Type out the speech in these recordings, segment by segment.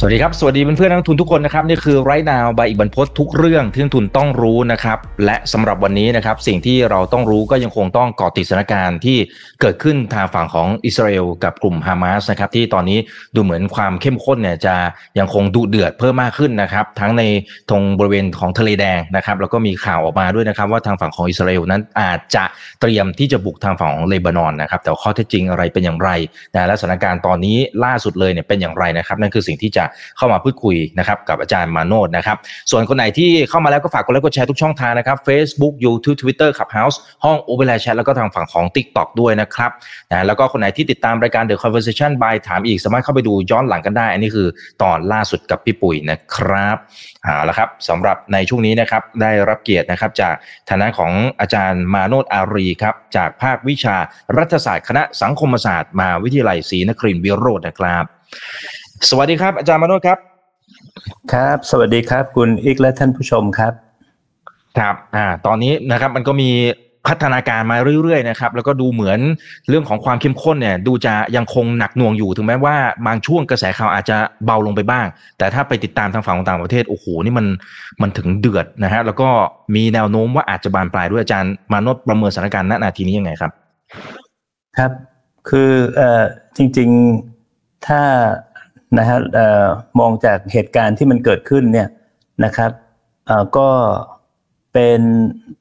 สวัสดีครับ สวัสดีเพื่อนๆนักทุนทุกคนนะครับนี่คือไรนาวใบอีกบรรพททุกเรื่องที่นักทุนต้องรู้นะครับและสำหรับวันนี้นะครับสิ่งที่เราต้องรู้ก็ยังคงต้องเกาะติดสถานการณ์ที่เกิดขึ้นทางฝั่งของอิสราเอลกับกลุ่มฮามาสนะครับที่ตอนนี้ดูเหมือนความเข้มข้นเนี่ยจะยังคงดุเดือดเพิ่มมากขึ้นนะครับทั้งในตรงบริเวณของทะเลแดงนะครับแล้วก็มีข่าวออกมาด้วยนะครับว่าทางฝั่งของอิสราเอลนั้นอาจจะเตรียมที่จะบุกทางฝั่งของเลบานอนนะครับแต่ข้อเท็จจริงอะไรเป็นอย่างไรนะและสถานการณ์ตอนนี้ล่าสุดเลยเนี่ยเป็นอย่างไรนะครับนั่นคือสิ่งที่จะเข้ามาพูดคุยนะครับกับอาจารย์มาโนดนะครับ ส่วนคนไหนที่เข้ามาแล้วก็ฝากกดไลค์กดแชร์ทุกช่องทางนะครับ Facebook YouTube Twitter Clubhouse ห้อง o v e r l a y Chat แล้วก็ทางฝั่งของ TikTok ด้วยนะครับนะแล้วก็คนไหนที่ติดตามรายการ The Conversation by ถามอีกสามารถเข้าไปดูย้อนหลังกันได้ อันนี้คือตอนล่าสุดกับพี่ปุ๋ยนะครับเอาละครับสำหรับในช่วงนี้นะครับได้รับเกียรตินะครับจากฐานะของอาจารย์มาโนดอารีครับจากภาควิชารัฐศาสตร์คณะสังคมศาสตร์มาวิทยาลัยศรีนครินทร์วิโรจน์นะครับ สวัสดีครับ อาจารย์มาโนดครับ ครับ สวัสดีครับ คุณอีกและท่านผู้ชมครับ ครับ อ่า ตอนนี้นะครับ มันก็มีพัฒนาการมาเรื่อยๆนะครับ แล้วก็ดูเหมือนเรื่องของความเข้มข้นเนี่ย ดูจะยังคงหนักหน่วงอยู่ถึงแม้ว่าบางช่วงกระแสข่าวอาจจะเบาลงไปบ้าง แต่ถ้าไปติดตามทางฝั่งของต่างประเทศโอ้โหนี่มันมันถึงเดือดนะฮะแล้วก็มีแนวโน้มว่าอาจจะบานปลายด้วยอาจารย์มานพประเมินสถานการณ์ณนาทีนี้ยังไงครับ ครับ คือเอ่อจริง ๆถ้า นะฮะเอ่อมองจากเหตุการณ์ที่มันเกิดขึ้นเนี่ยนะครับเอ่อก็เป็น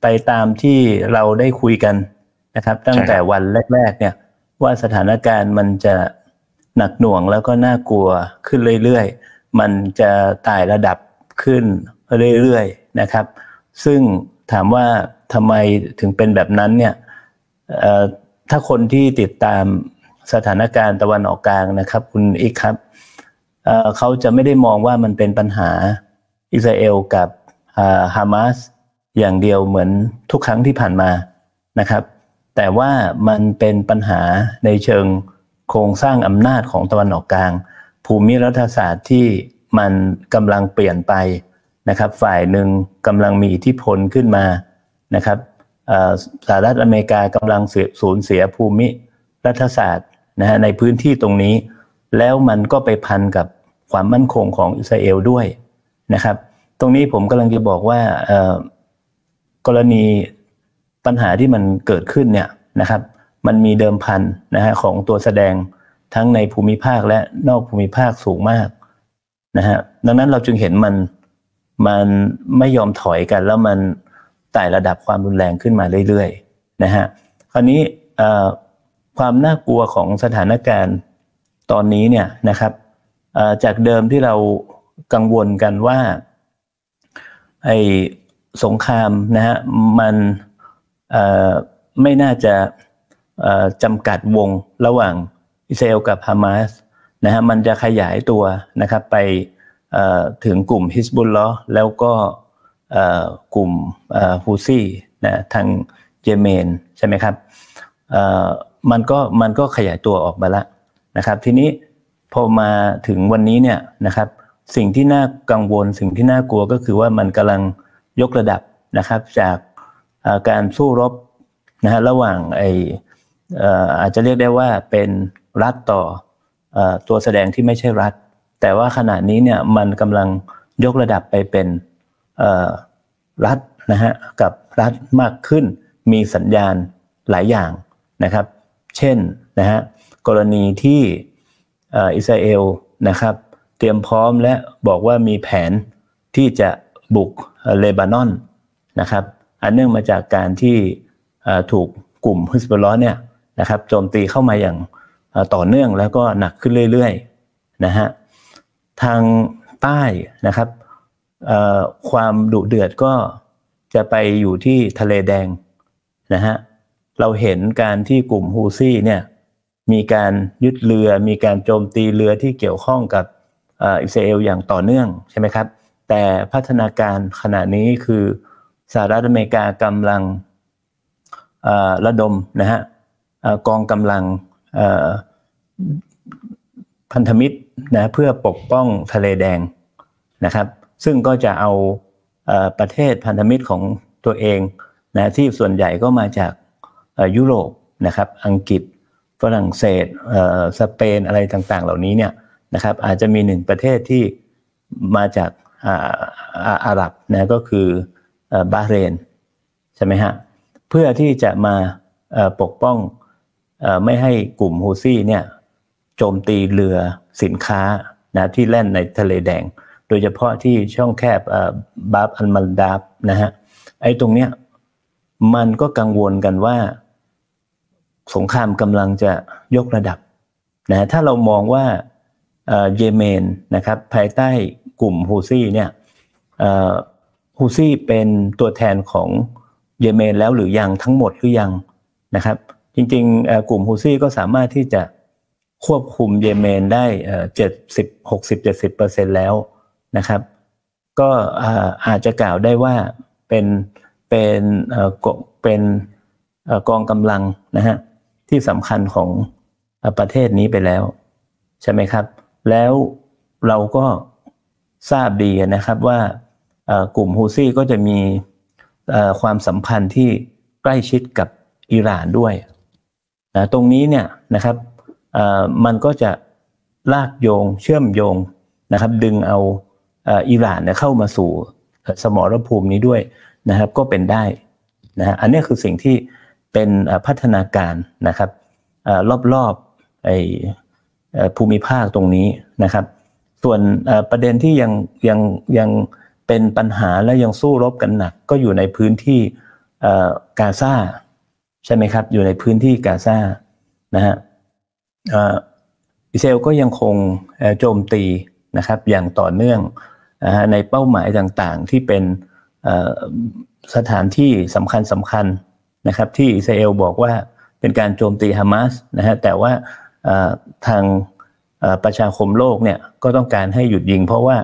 ไปตามที่เราได้คุยกันนะครับ ตั้งแต่วันแรก ๆ เนี่ยว่าสถานการณ์มันจะหนักหน่วงแล้วก็น่ากลัวขึ้นเรื่อยๆ มันจะไต่ระดับขึ้นเรื่อยๆนะครับ ซึ่งถามว่าทำไมถึงเป็นแบบนั้นเนี่ยเอ่อถ้าคนที่ติดตามสถานการณ์ตะวันออกกลางนะครับ คุณอีกครับ เขาจะไม่ได้มองว่ามันเป็นปัญหาอิสราเอลกับฮามาสอย่างเดียวเหมือนทุกครั้งที่ผ่านมานะครับ แต่ว่ามันเป็นปัญหาในเชิงโครงสร้างอำนาจของตะวันออกกลาง ภูมิรัฐศาสตร์ที่มันกำลังเปลี่ยนไปนะครับ ฝ่ายหนึ่งกำลังมีอิทธิพลขึ้นมานะครับสหรัฐอเมริกากำลังสูญเสียภูมิรัฐศาสตร์นะฮะในพื้นที่ตรงนี้ แล้วมันก็ไปพันกับ ความมั่นคงของอิสราเอลด้วยนะครับ ตรงนี้ผมกำลังจะบอกว่ากรณีปัญหาที่มันเกิดขึ้นเนี่ยนะครับ มันมีเดิมพันนะฮะของตัวแสดงทั้งในภูมิภาคและนอกภูมิภาคสูงมากนะฮะดังนั้นเราจึงเห็นมันมันไม่ยอมถอยกัน แล้วมันไต่ระดับความรุนแรงขึ้นมาเรื่อยๆนะฮะคราวนี้ความน่ากลัวของสถานการณ์ตอนนี้เนี่ยนะครับ จากเดิมที่เรากังวลกันว่าไอ้สงครามนะฮะมันไม่น่าจะจำกัดวงระหว่างอิสราเอลกับฮามาสนะฮะมันจะขยายตัวนะครับไปถึงกลุ่มฮิสบุลลอแล้วก็กลุ่มฮูซี่นะทางเยเมนใช่ไหมครับมันก็มันก็ขยายตัวออกมาแล้วนะครับทีนี้ พอมาถึงวันนี้เนี่ยนะครับ สิ่งที่น่ากังวล สิ่งที่น่ากลัวก็คือว่ามันกำลังยกระดับนะครับ จากการสู้รบนะฮะระหว่างไออาจจะเรียกได้ว่าเป็นรัฐต่อตัวแสดงที่ไม่ใช่รัฐ แต่ว่าขณะนี้เนี่ยมันกำลังยกระดับไปเป็นรัฐนะฮะกับรัฐมากขึ้นมีสัญญาณหลายอย่างนะครับ เช่นนะฮะกรณีที่ อิสราเอลนะครับ เตรียมพร้อมและบอกว่ามีแผนที่จะบุกเลบานอนนะครับ อันเนื่องมาจากการที่ถูกกลุ่มฮิสบอลเนี่ยนะครับโจมตีเข้ามาอย่างต่อเนื่องแล้วก็หนักขึ้นเรื่อยๆนะฮะทางใต้นะครับความดุเดือดก็จะไปอยู่ที่ทะเลแดงนะฮะเราเห็นการที่กลุ่มฮูซี่เนี่ย มีการยึดเรือ มีการโจมตีเรือที่เกี่ยวข้องกับอิสราเอลอย่างต่อเนื่องใช่ไหมครับ แต่พัฒนาการขณะนี้คือสหรัฐอเมริกากำลังระดมนะฮะกองกำลังพันธมิตรนะเพื่อปกป้องทะเลแดงนะครับ ซึ่งก็จะเอาประเทศพันธมิตรของตัวเองนะที่ส่วนใหญ่ก็มาจากยุโรปนะครับอังกฤษ ฝรั่งเศสสเปนอะไรต่างๆ เหล่านี้เนี่ยนะครับอาจจะมีหนึ่งประเทศที่มาจากอาหรับนะก็คือบาเรนใช่ไหมฮะเพื่อที่จะมาปกป้องไม่ให้กลุ่มฮูซี่เนี่ยโจมตีเรือสินค้านะที่แล่นในทะเลแดง โดยเฉพาะที่ช่องแคบบาบอันมันดาบนะฮะไอ้ตรงเนี้ยมันก็กังวลกันว่า สงครามกำลังจะยกระดับนะถ้าเรามองว่าเยเมนนะครับภายใต้กลุ่มฮูซี่เนี่ยฮูซี่เป็นตัวแทนของเยเมนแล้วหรือยังทั้งหมดหรือยังนะครับ จริงๆกลุ่มฮูซี่ก็สามารถที่จะควบคุมเยเมนได้เจ็ดสิบหกสิบเจ็ดสิบเปอร์เซ็นแล้วนะครับ ก็อาจจะกล่าวได้ว่าเป็นเป็นเป็นกองกำลังนะฮะ ที่สำคัญของประเทศนี้ไปแล้ว ใช่ไหมครับ แล้วเราก็ทราบดีนะครับว่ากลุ่มฮูซี่ก็จะมีความสัมพันธ์ที่ใกล้ชิดกับอิหร่านด้วยนะตรงนี้เนี่ยนะครับมันก็จะลากโยงเชื่อมโยงนะครับ ดึงเอาอิหร่านเข้ามาสู่สมรภูมินี้ด้วยนะครับ ก็เป็นได้นะฮะอันนี้คือสิ่งที่ เป็นพัฒนาการนะครับรอบๆไอภูมิภาคตรงนี้นะครับ ส่วนประเด็นที่ยังยังยังเป็นปัญหาและยังสู้รบกันหนัก ก็อยู่ในพื้นที่กาซาใช่ไหมครับ อยู่ในพื้นที่กาซานะฮะอิสราเอลก็ยังคงโจมตีนะครับอย่างต่อเนื่องในเป้าหมายต่างๆ ที่เป็นสถานที่สำคัญสำคัญ นะครับที่อิสราเอลบอกว่าเป็นการโจมตีฮามาสนะฮะแต่ว่าทางประชาคมโลกเนี่ยก็ต้องการให้หยุดยิง เพราะว่า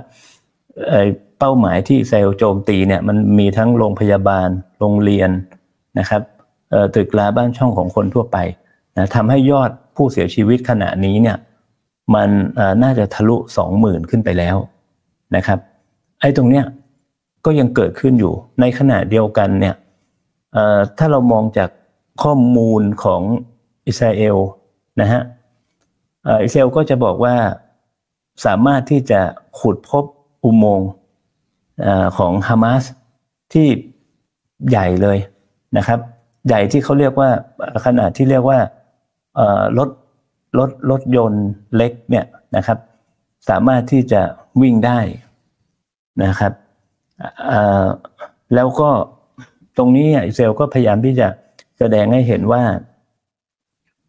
เป้าหมายที่อิสราเอลโจมตีเนี่ยมันมีทั้งโรงพยาบาลโรงเรียนนะครับตึกลาบ้านช่องของคนทั่วไปนะทำให้ยอดผู้เสียชีวิตขณะนี้เนี่ยมันน่าจะทะลุสองหมื่นขึ้นไปแล้วนะครับไอ้ตรงเนี้ยก็ยังเกิดขึ้นอยู่ในขณะเดียวกันเนี่ย ถ้าเรามองจากข้อมูลของอิสราเอลนะฮะอิสราเอลก็จะบอกว่าสามารถที่จะขุดพบอุโมงค์ของฮามาสที่ใหญ่เลยนะครับ ใหญ่ที่เขาเรียกว่าขนาดที่เรียกว่ารถรถรถยนต์เล็กเนี่ยนะครับ สามารถที่จะวิ่งได้นะครับแล้วก็ ตรงนี้อิสราเอลก็พยายามที่จะแสดงให้เห็นว่า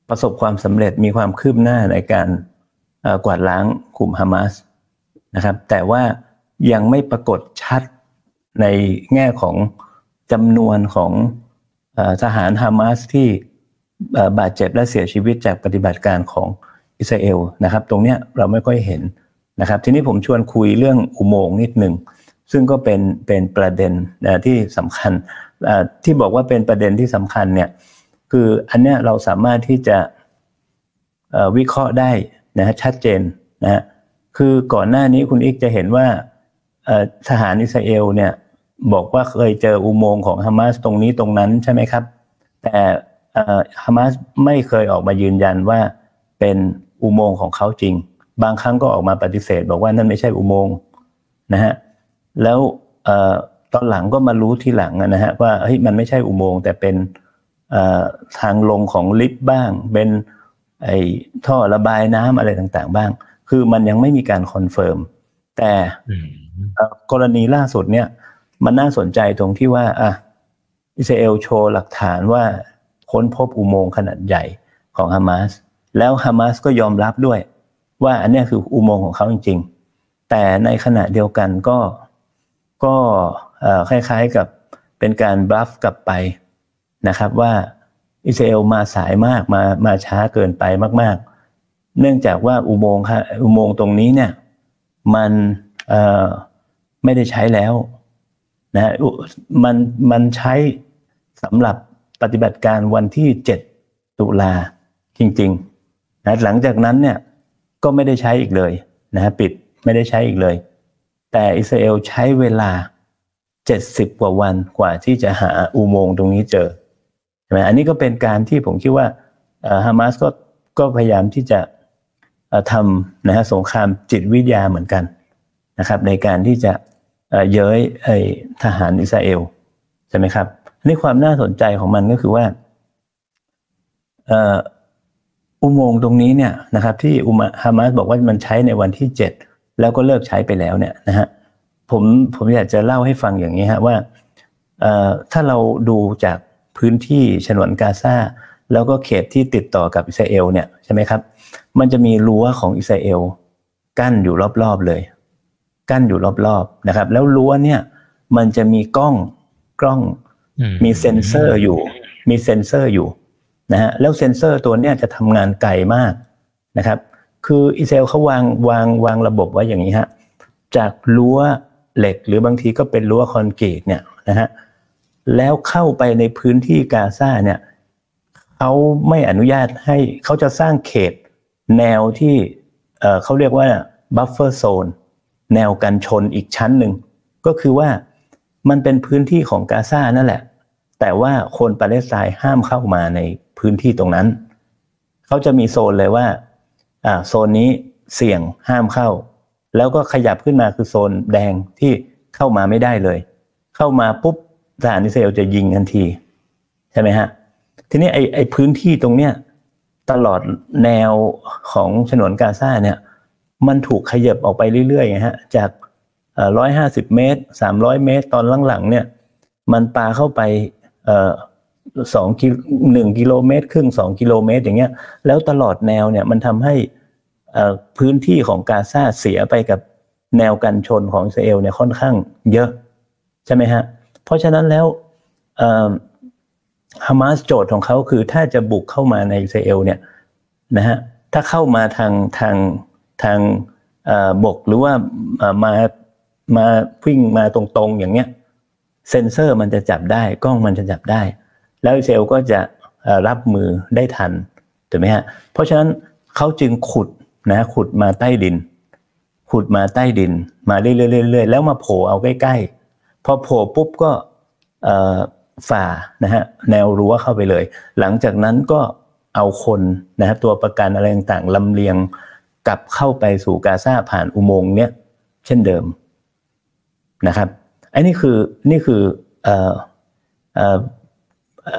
ประสบความสำเร็จมีความคืบหน้าในการกวาดล้างกลุ่มฮามาสนะครับแต่ว่ายังไม่ปรากฏชัดในแง่ของจำนวนของทหารฮามาสที่บาดเจ็บและเสียชีวิตจากปฏิบัติการของอิสราเอลนะครับ ตรงนี้เราไม่ค่อยเห็นนะครับ ทีนี้ผมชวนคุยเรื่องอุโมงค์นิดหนึ่ง ซึ่งก็เป็นเป็นประเด็นที่สำคัญที่บอกว่าเป็นประเด็นที่สำคัญเนี่ยคืออันเนี้ยเราสามารถที่จะวิเคราะห์ได้นะฮะชัดเจนนะฮะคือก่อนหน้านี้คุณอีกจะเห็นว่าทหารอิสราเอลเนี่ยบอกว่าเคยเจออุโมงค์ของฮามาสตรงนี้ตรงนั้นใช่ไหมครับ แต่ฮามาสไม่เคยออกมายืนยันว่าเป็นอุโมงค์ของเขาจริง บางครั้งก็ออกมาปฏิเสธ บอกว่านั่นไม่ใช่อุโมงค์นะฮะ แล้วตอนหลังก็มารู้ทีหลังนะฮะว่าเฮ้ยมันไม่ใช่อุโมงค์แต่เป็นทางลงของลิฟต์บ้าง เป็นไอ้ท่อระบายน้ำอะไรต่างๆ บ้าง คือมันยังไม่มีการ confirm แต่กรณีล่าสุดเนี่ย มันน่าสนใจตรงที่ว่าอะอิสราเอลโชว์หลักฐานว่าค้นพบอุโมงค์ขนาดใหญ่ของฮามาสแล้วฮามาสก็ยอมรับด้วย ว่าอันนี้คืออุโมงค์ของเขาจริง ๆ แต่ในขณะเดียวกันก็ ก็คล้ายๆกับเป็นการบลัฟกลับไปนะครับว่าอิสราเอลมาสายมากมามาช้าเกินไปมาก ๆ เนื่องจากว่าอุโมงค์อุโมงค์ตรงนี้เนี่ยมันไม่ได้ใช้แล้วนะมันมันใช้สำหรับปฏิบัติการวันที่ 7 ตุลาจริงๆนะหลังจากนั้นเนี่ยก็ไม่ได้ใช้อีกเลยนะปิดไม่ได้ใช้อีกเลย แต่อิสราเอลใช้เวลา 70 กว่าวันกว่าที่จะหาอุโมงค์ตรงนี้เจอใช่ไหมอันนี้ก็เป็นการที่ผมคิดว่าฮามาสก็ก็พยายามที่จะทำนะฮะสงครามจิตวิทยาเหมือนกันนะครับ ในการที่จะเย้ยไอทหารอิสราเอลใช่ไหมครับนี่ความน่าสนใจของมันก็คือว่าอุโมงค์ตรงนี้เนี่ยนะครับที่อุมาฮามาสบอกว่ามันใช้ในวันที่เจ็ด แล้วก็เลิกใช้ไปแล้วเนี่ยนะฮะผมผมอยากจะเล่าให้ฟังอย่างนี้ฮะว่าถ้าเราดูจากพื้นที่ฉนวนกาซาแล้วก็เขตที่ติดต่อกับอิสราเอลเนี่ยใช่ไหมครับ มันจะมีรั้วของอิสราเอลกั้นอยู่รอบๆเลย กั้นอยู่รอบๆนะครับ แล้วรั้วเนี่ยมันจะมีกล้องกล้องมีเซ็นเซอร์อยู่ มีเซ็นเซอร์อยู่นะฮะแล้วเซ็นเซอร์ตัวเนี้ยจะทำงานไกลมากนะครับ คืออิสราเอลเขาวางวางวางระบบไว้อย่างนี้ฮะจากรั้วเหล็กหรือบางทีก็เป็นรั้วคอนกรีตเนี่ยนะฮะแล้วเข้าไปในพื้นที่กาซาเนี่ยเขาไม่อนุญาตให้เขาจะสร้างเขตแนวที่เขาเรียกว่า buffer zone แนวกันชนอีกชั้นหนึ่ง ก็คือว่ามันเป็นพื้นที่ของกาซานั่นแหละ แต่ว่าคนปาเลสไตน์ห้ามเข้ามาในพื้นที่ตรงนั้น เขาจะมีโซนเลยว่า อ่าโซนนี้เสี่ยงห้ามเข้า แล้วก็ขยับขึ้นมาคือโซนแดงที่เข้ามาไม่ได้เลย เข้ามาปุ๊บทหารอิสราเอลจะยิงทันที ใช่ไหมฮะ ทีนี้ไอ้ไอ้พื้นที่ตรงเนี้ยตลอดแนวของฉนวนกาซาเนี่ยมันถูกขยับออกไปเรื่อยๆฮะจากร้อยห้าสิบเมตรสามร้อยเมตร ตอนหลังๆเนี่ย มันปาเข้าไป สองกิหนึ่งกิโลเมตร ครึ่งสองกิโลเมตรอย่างเงี้ย แล้วตลอดแนวเนี่ยมันทำให้พื้นที่ของกาซาเสียไปกับแนวกันชนของอิสราเอลเนี่ยค่อนข้างเยอะ ใช่ไหมฮะ เพราะฉะนั้นแล้วฮามาสโจทย์ของเขาคือถ้าจะบุกเข้ามาในอิสราเอลเนี่ยนะฮะถ้าเข้ามาทางทางทางบกหรือว่ามามาวิ่งมาตรงๆอย่างเงี้ยเซนเซอร์มันจะจับได้ กล้องมันจะจับได้ แล้วเซลล์ก็จะรับมือได้ทันถูกไหมฮะเพราะฉะนั้นเขาจึงขุดนะขุดมาใต้ดิน ขุดมาใต้ดิน มาเรื่อยๆแล้วมาโผล่เอาใกล้ๆพอโผล่ปุ๊บก็ฝ่านะฮะแนวรั้วเข้าไปเลย หลังจากนั้นก็เอาคนนะฮะตัวประกันอะไรต่างๆลำเลียงกลับเข้าไปสู่กาซาผ่านอุโมงค์เนี้ยเช่นเดิมนะครับอันนี้คือนี่คือออ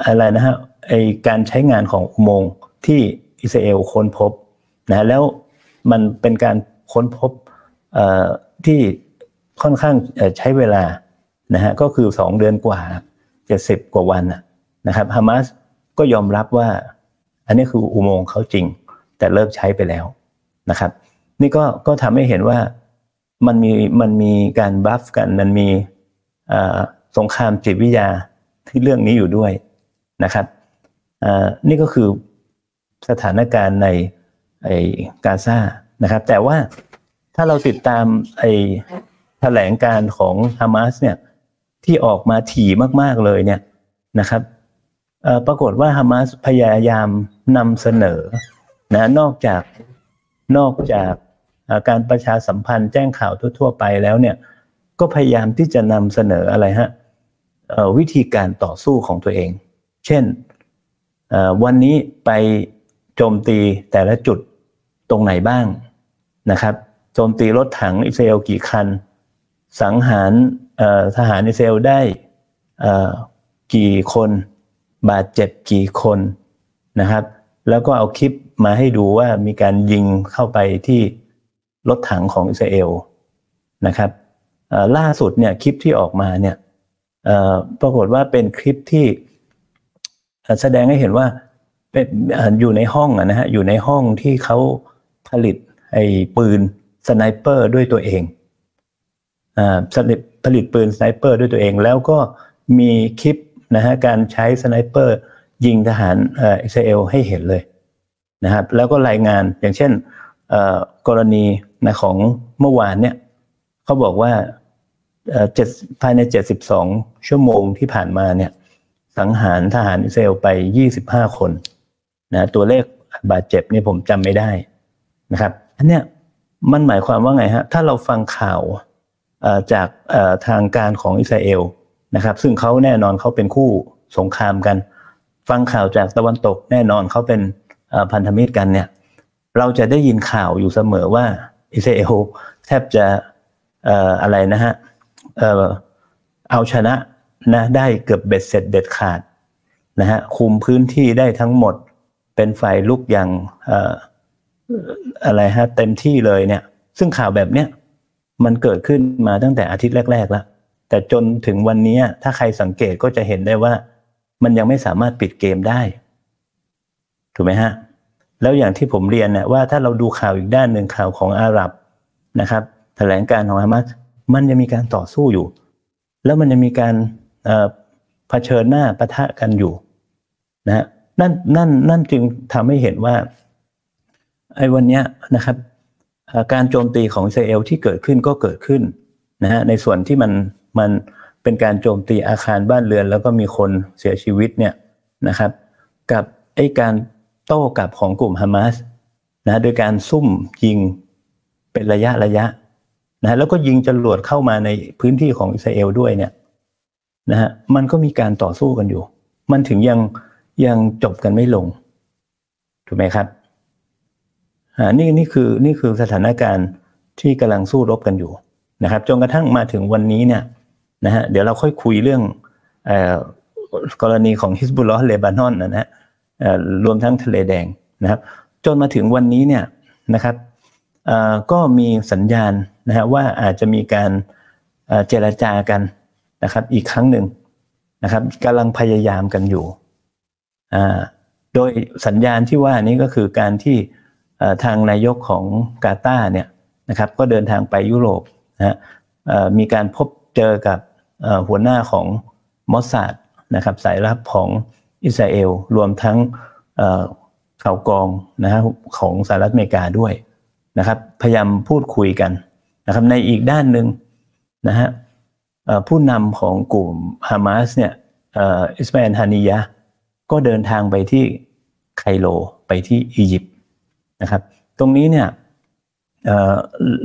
อะไรนะฮะไอการใช้งานของอุโมงค์ที่อิสราเอลค้นพบนะแล้วมันเป็นการค้นพบเอ่อที่ค่อนข้างใช้เวลานะฮะก็คือสองเดือนกว่าเจ็ดสิบกว่าวันนะครับฮามาสก็ยอมรับว่า อันนี้คืออุโมงค์เขาจริง แต่เลิกใช้ไปแล้วนะครับ นี่ก็ก็ทำให้เห็นว่ามันมีมันมีการบัฟกันมันมีสงครามจิตวิทยาที่เรื่องนี้อยู่ด้วย นะครับนี่ก็คือสถานการณ์ในไอกาซานะครับ แต่ว่าถ้าเราติดตามไอแถลงการของฮามาสเนี่ยที่ออกมาถี่มาก ๆ เลยเนี่ยนะครับปรากฏว่าฮามาสพยายามนำเสนอนะนอกจากนอกจากการประชาสัมพันธ์แจ้งข่าวทั่ว ๆ ไปแล้วเนี่ยก็พยายามที่จะนำเสนออะไรฮะวิธีการต่อสู้ของตัวเอง เช่นวันนี้ไปโจมตีแต่ละจุดตรงไหนบ้างนะครับโจมตีรถถังอิสราเอลกี่คัน สังหารทหารอิสราเอลได้กี่คนบาดเจ็บกี่คนนะครับ แล้วก็เอาคลิปมาให้ดูว่ามีการยิงเข้าไปที่รถถังของอิสราเอลนะครับล่าสุดเนี่ยคลิปที่ออกมาเนี่ยปรากฏว่าเป็นคลิปที่ แสดงให้เห็นว่าเป็นอยู่ในห้องนะฮะอยู่ในห้องที่เขาผลิตไอ้ปืนสไนเปอร์ด้วยตัวเองผลิตผลิตปืนสไนเปอร์ด้วยตัวเอง แล้วก็มีคลิปนะฮะการใช้สไนเปอร์ยิงทหารอิสราเอลให้เห็นเลยนะครับแล้วก็รายงานอย่างเช่นกรณีนะของเมื่อวานเนี่ยเขาบอกว่าเจ็ดภายในเจ็ดสิบสองชั่วโมงที่ผ่านมาเนี่ย สังหารทหารอิสราเอลไปยี่สิบห้าคนนะตัวเลขบาดเจ็บนี่ผมจำไม่ได้นะครับอันเนี้ยมันหมายความว่าไงฮะถ้าเราฟังข่าวจากทางการของอิสราเอลนะครับซึ่งเขาแน่นอนเขาเป็นคู่สงครามกัน ฟังข่าวจากตะวันตกแน่นอนเขาเป็นพันธมิตรกันเนี่ยเราจะได้ยินข่าวอยู่เสมอว่าอิสราเอลแทบจะอะไรนะฮะเอาชนะ นะได้เกือบเบ็ดเสร็จเด็ดขาดนะฮะคุมพื้นที่ได้ทั้งหมดเป็นไฟลุกอย่างอะไรฮะเต็มที่เลยเนี่ย ซึ่งข่าวแบบเนี้ยมันเกิดขึ้นมาตั้งแต่อาทิตย์แรก ๆ แล้ว แต่จนถึงวันนี้ถ้าใครสังเกตก็จะเห็นได้ว่า มันยังไม่สามารถปิดเกมได้ ถูกไหมฮะ แล้วอย่างที่ผมเรียนนี่ยว่าถ้าเราดูข่าวอีกด้านหนึ่งข่าวของอาหรับนะครับ แถลงการของฮามาสมันยังมีการต่อสู้อยู่ แล้วมันยังมีการ เผชิญหน้าปะทะกันอยู่นะนั่นนั่นนั่นจึงทำให้เห็นว่าไอ้วันนี้นะครับการโจมตีของอิสราเอลที่เกิดขึ้นก็เกิดขึ้นนะฮะในส่วนที่มันมันเป็นการโจมตีอาคารบ้านเรือน แล้วก็มีคนเสียชีวิตเนี่ยนะครับ กับไอ้การโต้กลับของกลุ่มฮามาสนะโดยการซุ่มยิงเป็นระยะระยะนะแล้วก็ยิงจรวดเข้ามาในพื้นที่ของอิสราเอลด้วยเนี่ย นะฮะมันก็มีการต่อสู้กันอยู่ มันถึงยังยังจบกันไม่ลง ถูกไหมครับอ่านี่นี่คือนี่คือสถานการณ์ที่กำลังสู้รบกันอยู่นะครับจนกระทั่งมาถึงวันนี้เนี่ยนะฮะเดี๋ยวเราค่อยคุยเรื่องกรณีของฮิสบุลลอฮ์เลบานอนนะฮะรวมทั้งทะเลแดงนะครับ จนมาถึงวันนี้เนี่ยนะครับก็มีสัญญาณนะฮะว่าอาจจะมีการเจรจากัน นะครับ อีกครั้งหนึ่งนะครับกำลังพยายามกันอยู่โดยสัญญาณที่ว่านี้ก็คือการที่ทางนายกของกาตาเนี่ยนะครับ ก็เดินทางไปยุโรปนะมีการพบเจอกับหัวหน้าของมอสซาดนะครับสายลับของอิสราเอลรวมทั้งข่าวกองนะฮะของสหรัฐอเมริกาด้วยนะครับ พยายามพูดคุยกันนะครับ ในอีกด้านหนึ่งนะฮะ ผู้นำของกลุ่มฮามาสเนี่ยอิสมาเอลฮานิยะก็เดินทางไปที่ไคโลไปที่อียิปต์นะครับ ตรงนี้เนี่ย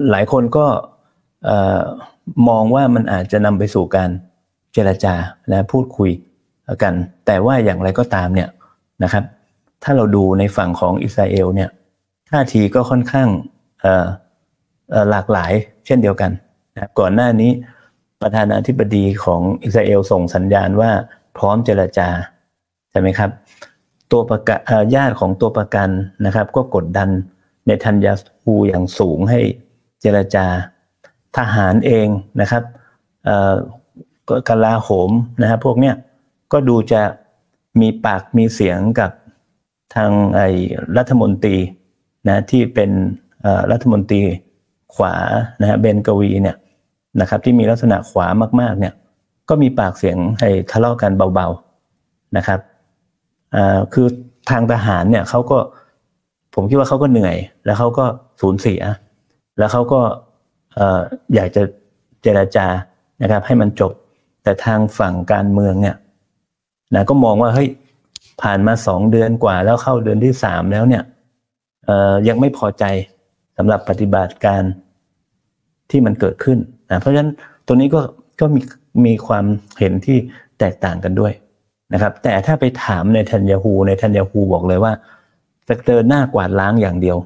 หลายคนก็มองว่ามันอาจจะนำไปสู่การเจรจาและพูดคุยกัน แต่ว่าอย่างไรก็ตามเนี่ยนะครับ ถ้าเราดูในฝั่งของอิสราเอลเนี่ยท่าทีก็ค่อนข้างหลากหลายเช่นเดียวกันนะก่อนหน้านี้ ประธานาธิบดีของอิสราเอลส่งสัญญาณว่าพร้อมเจรจาใช่ไหมครับ ตัวประกันญาติของตัวประกันนะครับ ก็กดดันในทันยาฮูอย่างสูงให้เจรจาทหารเองนะครับกลาโหมนะครับพวกเนี้ยก็ดูจะมีปากมีเสียงกับทางไอ้รัฐมนตรีนะที่เป็นรัฐมนตรีขวานะฮะเบนกวีเนี่ย นะครับ ที่มีลักษณะขวามากๆ เนี่ยก็มีปากเสียงให้ทะเลาะกันเบาๆนะครับคือทางทหารเนี่ยเขาก็ผมคิดว่าเขาก็เหนื่อย แล้วเขาก็สูญเสีย แล้วเขาก็อยากจะเจราจานะครับ ให้มันจบ แต่ทางฝั่งการเมืองเนี่ยนะก็มองว่าเฮ้ยผ่านมาสองเดือนกว่า แล้วเข้าเดือนที่สามแล้วเนี่ยยังไม่พอใจสำหรับปฏิบัติการ ที่มันเกิดขึ้นนะเพราะฉะนั้นตัวนี้ก็ก็มีมีความเห็นที่แตกต่างกันด้วยนะครับแต่ถ้าไปถามในทันยาฮูในทันยาฮูบอกเลยว่าจะเดินหน้ากวาดล้างอย่างเดียว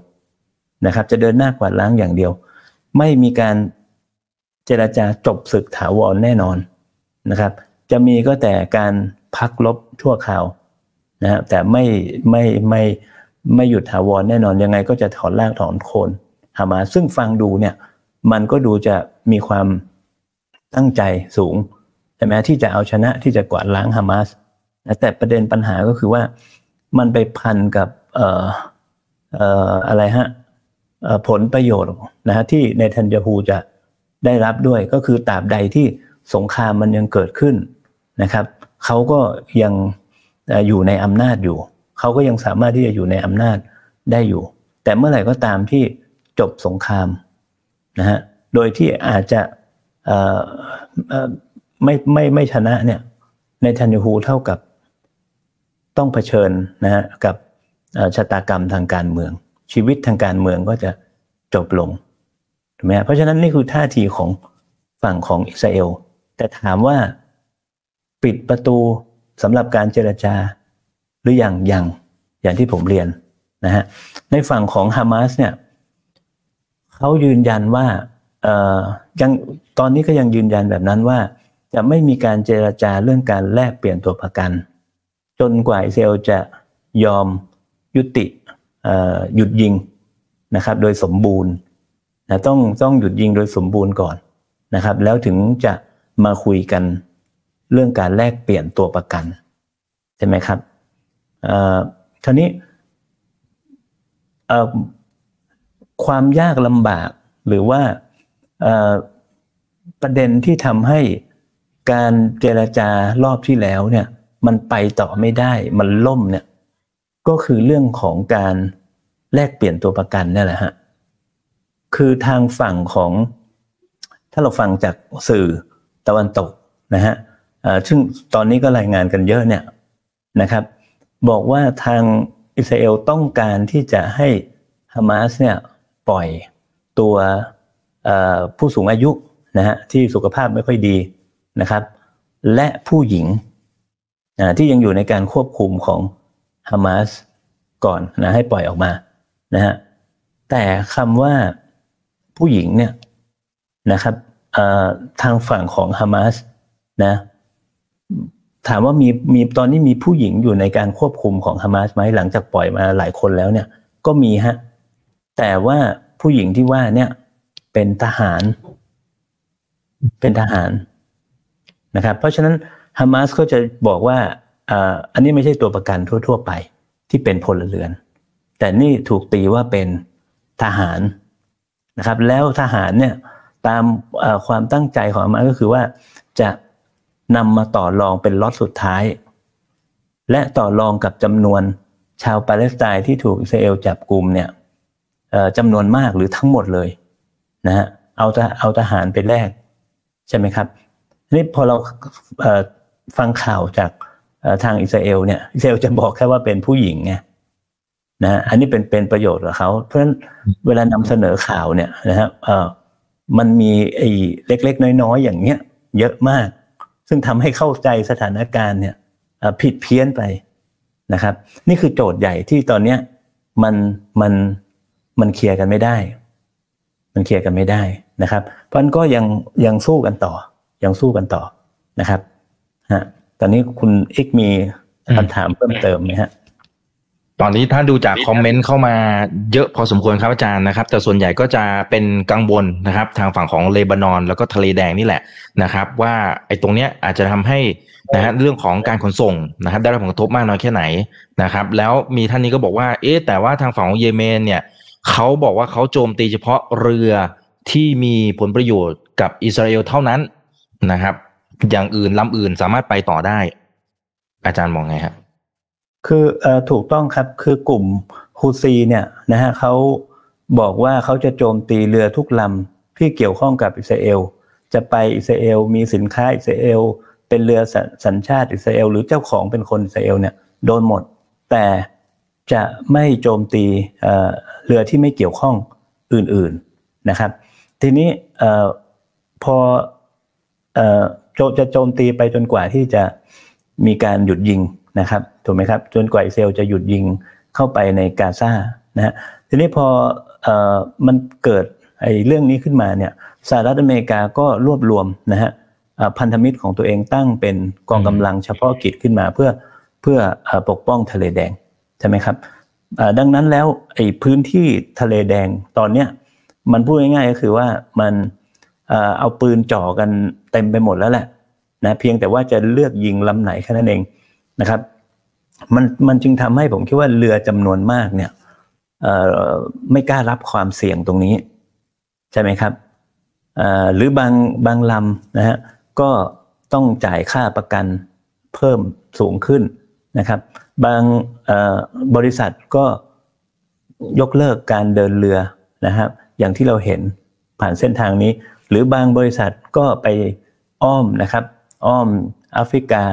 นะครับ จะเดินหน้ากวาดล้างอย่างเดียว ไม่มีการเจราจาจบศึกถาวรแน่นอนนะครับ จะมีก็แต่การพักลบชั่วคราวนะครับแต่ไม่ไม่ไม่ไม่หยุดถาวรแน่นอนยังไงก็จะถอนรากถอนโคนฮามาซึ่งฟังดูเนี่ย มันก็ดูจะมีความตั้งใจสูงใช่ไหมที่จะเอาชนะที่จะกวาดล้างฮามาสแต่ประเด็นปัญหาก็คือว่ามันไปพันกับเอ่อเอ่ออะไรฮะผลประโยชน์นะฮะที่ในทันยาฮูจะได้รับด้วยก็คือตราบใดที่สงครามมันยังเกิดขึ้นนะครับเขาก็ยังอยู่ในอำนาจอยู่ เขาก็ยังสามารถที่จะอยู่ในอำนาจได้อยู่ แต่เมื่อไหร่ก็ตามที่จบสงคราม นะฮะโดยที่อาจจะไม่ไม่ไม่ชนะเนี่ยในทันยูฮูเท่ากับต้องเผชิญนะฮะกับชะตากรรมทางการเมือง ชีวิตทางการเมืองก็จะจบลงถูกไหมเพราะฉะนั้นนี่คือท่าทีของฝั่งของอิสราเอล แต่ถามว่าปิดประตูสำหรับการเจรจาหรือยังยังอย่างที่ผมเรียนนะฮะในฝั่งของฮามาสเนี่ย เขายืนยันว่าเออยังตอนนี้ก็ยังยืนยันแบบนั้นว่า จะไม่มีการเจรจาเรื่องการแลกเปลี่ยนตัวประกัน จนกว่าอิสราเอลจะยอมยุติหยุดยิงนะครับโดยสมบูรณ์นะต้องต้องหยุดยิงโดยสมบูรณ์ก่อนนะครับ แล้วถึงจะมาคุยกันเรื่องการแลกเปลี่ยนตัวประกันใช่ไหมครับคราวนี้ ความยากลำบากหรือว่าประเด็นที่ทำให้การเจรจารอบที่แล้วเนี่ยมันไปต่อไม่ได้มันล่มเนี่ยก็คือเรื่องของการแลกเปลี่ยนตัวประกันนี่แหละฮะคือทางฝั่งของถ้าเราฟังจากสื่อตะวันตกนะฮะซึ่งตอนนี้ก็รายงานกันเยอะเนี่ยนะครับ บอกว่าทางอิสราเอลต้องการที่จะให้ฮามาสเนี่ย ปล่อยตัวผู้สูงอายุนะฮะที่สุขภาพไม่ค่อยดีนะครับ และผู้หญิงที่ยังอยู่ในการควบคุมของฮามาสก่อนนะให้ปล่อยออกมานะฮะแต่คำว่าผู้หญิงเนี่ยนะครับทางฝั่งของฮามาสนะถามว่ามีมีตอนนี้มีผู้หญิงอยู่ในการควบคุมของฮามาสไหมหลังจากปล่อยมาหลายคนแล้วเนี่ยก็มีฮะ แต่ว่าผู้หญิงที่ว่าเนี่ยเป็นทหาร เป็นทหารนะครับ เพราะฉะนั้นฮามาสก็จะบอกว่าอันนี้ไม่ใช่ตัวประกันทั่ว ๆ ไปที่เป็นพลเรือน แต่นี่ถูกตีว่าเป็นทหารนะครับ แล้วทหารเนี่ยตามความตั้งใจของฮามาสก็คือว่าจะนำมาต่อรองเป็นล็อตสุดท้าย และต่อรองกับจำนวนชาวปาเลสไตน์ที่ถูกอิสราเอลจับกลุ่มเนี่ย จำนวนมากหรือทั้งหมดเลยนะฮะเอาเอาทหารไปแลกใช่ไหมครับนี่พอเราฟังข่าวจากทางอิสราเอลเนี่ยอิสราเอลจะบอกแค่ว่าเป็นผู้หญิงไงนะอันนี้เป็นเป็นประโยชน์กับเขาเพราะฉะนั้นเวลานำเสนอข่าวเนี่ยนะฮะมันมีไอ้เล็ก ๆ น้อยๆอย่างเนี้ยเยอะมาก ซึ่งทำให้เข้าใจสถานการณ์เนี่ยผิดเพี้ยนไปนะครับ นี่คือโจทย์ใหญ่ที่ตอนเนี้ยมันมัน มันเคลียร์กันไม่ได้ มันเคลียร์กันไม่ได้นะครับ เพราะนั้นก็ยังยังสู้กันต่อ ยังสู้กันต่อนะครับฮะตอนนี้คุณเอกมีคำถามเพิ่มเติมไหมฮะตอนนี้ถ้าดูจากคอมเมนต์เข้ามาเยอะพอสมควรครับอาจารย์นะครับ แต่ส่วนใหญ่ก็จะเป็นกังวลนะครับ ทางฝั่งของเลบานอน แล้วก็ทะเลแดงนี่แหละนะครับ ว่าไอ้ตรงเนี้ยอาจจะทำให้นะฮะเรื่องของการขนส่งนะครับ ได้รับผลกระทบมากน้อยแค่ไหนนะครับ แล้วมีท่านนี้ก็บอกว่า เอ๊ะแต่ว่าทางฝั่งของเยเมนเนี่ย เขาบอกว่าเขาโจมตีเฉพาะเรือที่มีผลประโยชน์กับอิสราเอลเท่านั้นนะครับ อย่างอื่นลำอื่นสามารถไปต่อได้ อาจารย์มองไงครับคือเออถูกต้องครับคือกลุ่มฮูซีเนี่ยนะฮะเขาบอกว่าเขาจะโจมตีเรือทุกลำที่เกี่ยวข้องกับอิสราเอล จะไปอิสราเอลมีสินค้าอิสราเอล เป็นเรือสัญชาติอิสราเอล หรือเจ้าของเป็นคนอิสราเอลเนี่ยโดนหมด แต่ จะไม่โจมตีเรือที่ไม่เกี่ยวข้องอื่นๆนะครับ ทีนี้พอจะโจมตีไปจนกว่าที่จะมีการหยุดยิงนะครับถูกไหมครับจนกว่าอิสราเอลจะหยุดยิงเข้าไปในกาซานะฮะทีนี้พอเอ่อมันเกิดไอ้เรื่องนี้ขึ้นมาเนี่ยสหรัฐอเมริกาก็รวบรวมนะฮะพันธมิตรของตัวเองตั้งเป็นกองกำลังเฉพาะกิจขึ้นมาเพื่อเพื่อปกป้องทะเลแดง ใช่ไหมครับดังนั้นแล้วไอ้พื้นที่ทะเลแดงตอนเนี้ยมันพูดง่ายๆก็คือว่ามันเอาปืนจ่อกันเต็มไปหมดแล้วแหละนะเพียงแต่ว่าจะเลือกยิงลำไหนแค่นั้นเองนะครับ มันมันจึงทำให้ผมคิดว่าเรือจำนวนมากเนี่ยไม่กล้ารับความเสี่ยงตรงนี้ ใช่ไหมครับหรือบางบางลำนะฮะก็ต้องจ่ายค่าประกันเพิ่มสูงขึ้นนะครับ บางบริษัทก็ยกเลิกการเดินเรือนะครับ อย่างที่เราเห็นผ่านเส้นทางนี้ หรือบางบริษัทก็ไปอ้อมนะครับ อ้อมแอฟริกา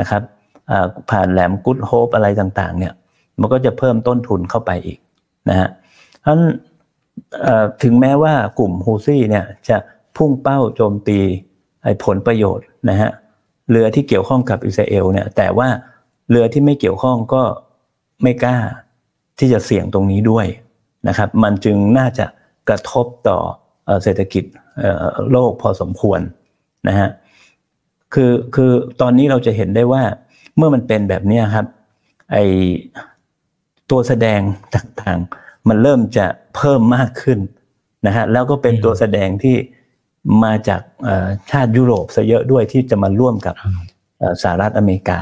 นะครับผ่านแหลมกุดโฮปอะไรต่างๆ เนี่ยมันก็จะเพิ่มต้นทุนเข้าไปอีกนะฮะเพราะถึงแม้ว่ากลุ่มฮูซี่เนี่ยจะพุ่งเป้าโจมตีผลประโยชน์นะฮะเรือที่เกี่ยวข้องกับอิสราเอลเนี่ยแต่ว่า เรือที่ไม่เกี่ยวข้องก็ไม่กล้าที่จะเสี่ยงตรงนี้ด้วยนะครับ มันจึงน่าจะกระทบต่อเศรษฐกิจโลกพอสมควรนะฮะคือคือตอนนี้เราจะเห็นได้ว่าเมื่อมันเป็นแบบนี้ครับไอตัวแสดงต่างๆ มันเริ่มจะเพิ่มมากขึ้นนะฮะแล้วก็เป็นตัวแสดงที่มาจากชาติยุโรปซะเยอะด้วยที่จะมาร่วมกับสหรัฐอเมริกา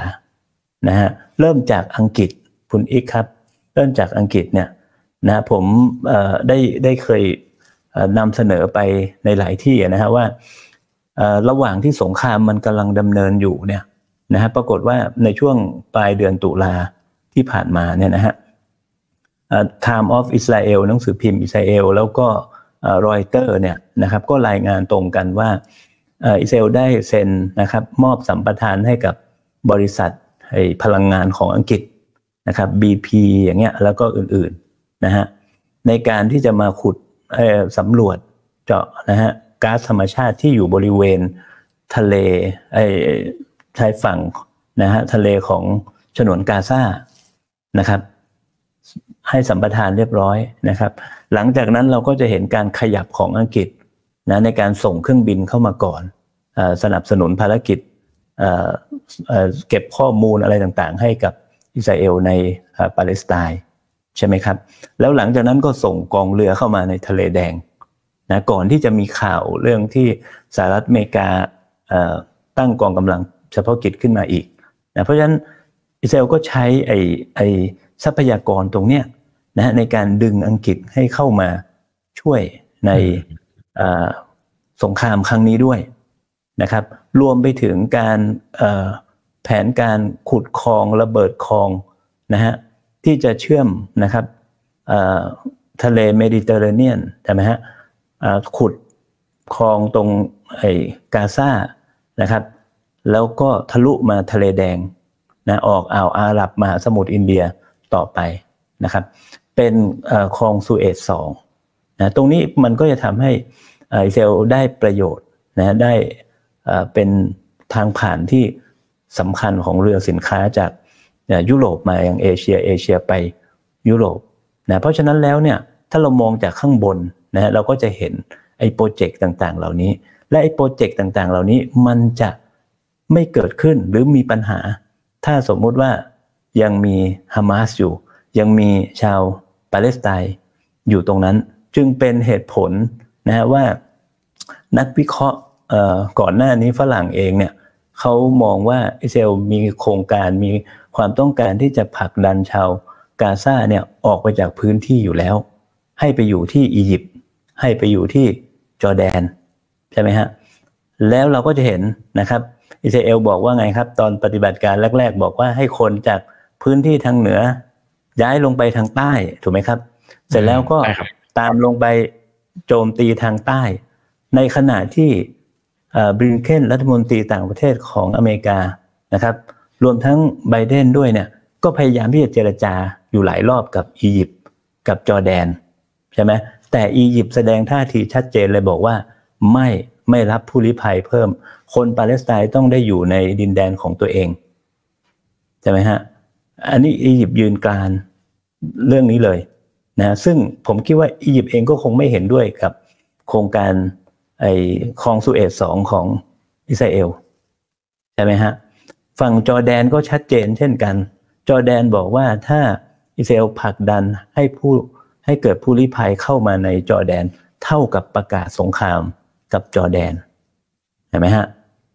นะฮะเริ่มจากอังกฤษคุณอีกครับ เริ่มจากอังกฤษเนี่ยนะผมได้ได้เคยนำเสนอไปในหลายที่นะฮะว่าระหว่างที่สงครามมันกำลังดำเนินอยู่เนี่ยนะฮะปรากฏว่าในช่วงปลายเดือนตุลาที่ผ่านมาเนี่ยนะฮะ Time of Israel หนังสือพิมพ์อิสราเอลแล้วก็รอยเตอร์เนี่ยนะครับก็รายงานตรงกันว่าอิสราเอลได้เซ็นนะครับมอบสัมปทานให้กับบริษัท พลังงานของอังกฤษนะครับ BP อย่างเงี้ยแล้วก็อื่นๆนะฮะในการที่จะมาขุดสำรวจเจาะนะฮะก๊าซธรรมชาติที่อยู่บริเวณทะเลไอชายฝั่งนะฮะทะเลของฉนวนกาซานะครับ ให้สัมปทานเรียบร้อยนะครับ หลังจากนั้นเราก็จะเห็นการขยับของอังกฤษนะในการส่งเครื่องบินเข้ามาก่อนอสนับสนุนภารกิจ เก็บข้อมูลอะไรต่างๆ ให้กับอิสราเอลในปาเลสไตน์ใช่ไหมครับ แล้วหลังจากนั้นก็ส่งกองเรือเข้ามาในทะเลแดงนะก่อนที่จะมีข่าวเรื่องที่สหรัฐอเมริกาตั้งกองกำลังเฉพาะกิจขึ้นมาอีกนะเพราะฉะนั้นอิสราเอลก็ใช้ไอ้ไอ้ทรัพยากรตรงเนี้ยนะในการดึงอังกฤษให้เข้ามาช่วยในสงครามครั้งนี้ด้วย นะครับ รวมไปถึงการแผนการขุดคลองระเบิดคลองนะฮะที่จะเชื่อมนะครับทะเลเมดิเตอร์เรเนียนใช่ไหมฮะขุดคลองตรงไอ้กาซานะครับ แล้วก็ทะลุมาทะเลแดงนะออกอ่าวอาหรับมหาสมุทรอินเดียต่อไปนะครับ เป็นคลองสุเอตสองนะตรงนี้มันก็จะทำให้อิสราเอลได้ประโยชน์นะได้ เป็นทางผ่านที่สำคัญของเรือสินค้าจากยุโรปมาอย่างเอเชียเอเชียไปยุโรปนะเพราะฉะนั้นแล้วเนี่ยถ้าเรามองจากข้างบนนะเราก็จะเห็นไอ้โปรเจกต์ต่างๆ เหล่านี้ และไอ้โปรเจกต์ต่างๆ เหล่านี้มันจะไม่เกิดขึ้นหรือมีปัญหา ถ้าสมมุติว่ายังมีฮามาสอยู่ ยังมีชาวปาเลสไตน์อยู่ตรงนั้น จึงเป็นเหตุผลนะฮะว่านักวิเคราะห์ ก่อนหน้านี้ฝรั่งเองเนี่ยเขามองว่าอิสราเอลมีโครงการมีความต้องการที่จะผลักดันชาวกาซาเนี่ยออกไปจากพื้นที่อยู่แล้ว ให้ไปอยู่ที่อียิปต์ให้ไปอยู่ที่จอร์แดนใช่ไหมฮะแล้วเราก็จะเห็นนะครับอิสราเอลบอกว่าไงครับ ตอนปฏิบัติการแรก ๆ บอกว่าให้คนจากพื้นที่ทางเหนือ ย้ายลงไปทางใต้ถูกไหมครับ เสร็จแล้วก็ตามลงไปโจมตีทางใต้ ในขณะที่ บริงเคนรัฐมนตรีต่างประเทศของอเมริกานะครับ รวมทั้งไบเดนด้วยเนี่ยก็พยายามที่จะเจรจาอยู่หลายรอบกับอียิปต์กับจอร์แดนใช่ไหมแต่อียิปต์แสดงท่าทีชัดเจนเลยบอกว่า ไม่ไม่รับผู้ลี้ภัยเพิ่ม คนปาเลสไตน์ต้องได้อยู่ในดินแดนของตัวเองใช่ไหมฮะอันนี้อียิปต์ยืนกรานเรื่องนี้เลยนะซึ่งผมคิดว่าอียิปต์เองก็คงไม่เห็นด้วยกับโครงการ ไอ้คลองสุเอซสองของอิสราเอลใช่ไหมฮะฝั่งจอร์แดนก็ชัดเจนเช่นกัน จอแดนบอกว่าถ้าอิสราเอลผลักดันให้ผู้ให้เกิดผู้ลี้ภัยเข้ามาในจอแดนเท่ากับประกาศสงครามกับจอแดนเห็นไหมฮะ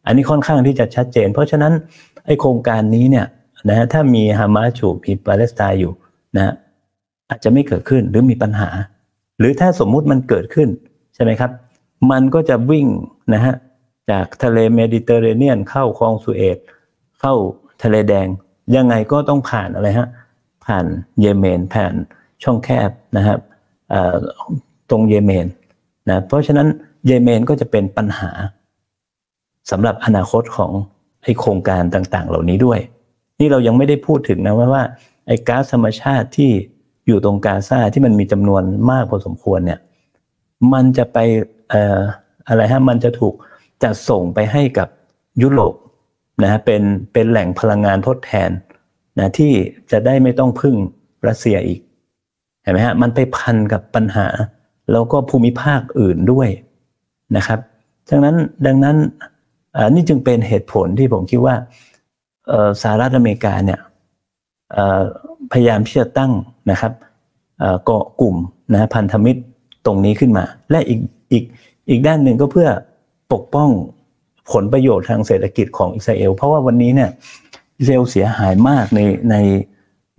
อันนี้ค่อนข้างที่จะชัดเจน เพราะฉะนั้นไอโครงการนี้เนี่ยนะฮะถ้ามีฮามาสอยู่มีปาเลสไตน์อยู่นะอาจจะไม่เกิดขึ้นหรือมีปัญหา หรือถ้าสมมุติมันเกิดขึ้นใช่ไหมครับ มันก็จะวิ่งนะฮะจากทะเลเมดิเตอร์เรเนียนเข้าคลองสุเอตเข้าทะเลแดง ยังไงก็ต้องผ่านอะไรฮะผ่านเยเมนผ่านช่องแคบนะครับตรงเยเมนนะเพราะฉะนั้นเยเมนก็จะเป็นปัญหาสำหรับอนาคตของไอโครงการต่างๆ เหล่านี้ด้วย นี่เรายังไม่ได้พูดถึงนะว่าว่าไอก๊าซธรรมชาติที่อยู่ตรงกาซาที่มันมีจำนวนมากพอสมควรเนี่ยมันจะไป อะไรฮะมันจะถูกจัดส่งไปให้กับยุโรปนะฮะเป็นเป็นแหล่งพลังงานทดแทนนะที่จะได้ไม่ต้องพึ่งรัสเซียอีกเห็นไหมฮะมันไปพันกับปัญหา แล้วก็ภูมิภาคอื่นด้วยนะครับดังนั้นดังนั้นนี่จึงเป็นเหตุผลที่ผมคิดว่าสหรัฐอเมริกาเนี่ยพยายามที่จะตั้งนะครับเกาะกลุ่มนะพันธมิตรตรงนี้ขึ้นมา และอีก อีกอีกด้านหนึ่งก็เพื่อปกป้องผลประโยชน์ทางเศรษฐกิจของอิสราเอล เพราะว่าวันนี้เนี่ยอิสราเอลเสียหายมากในใน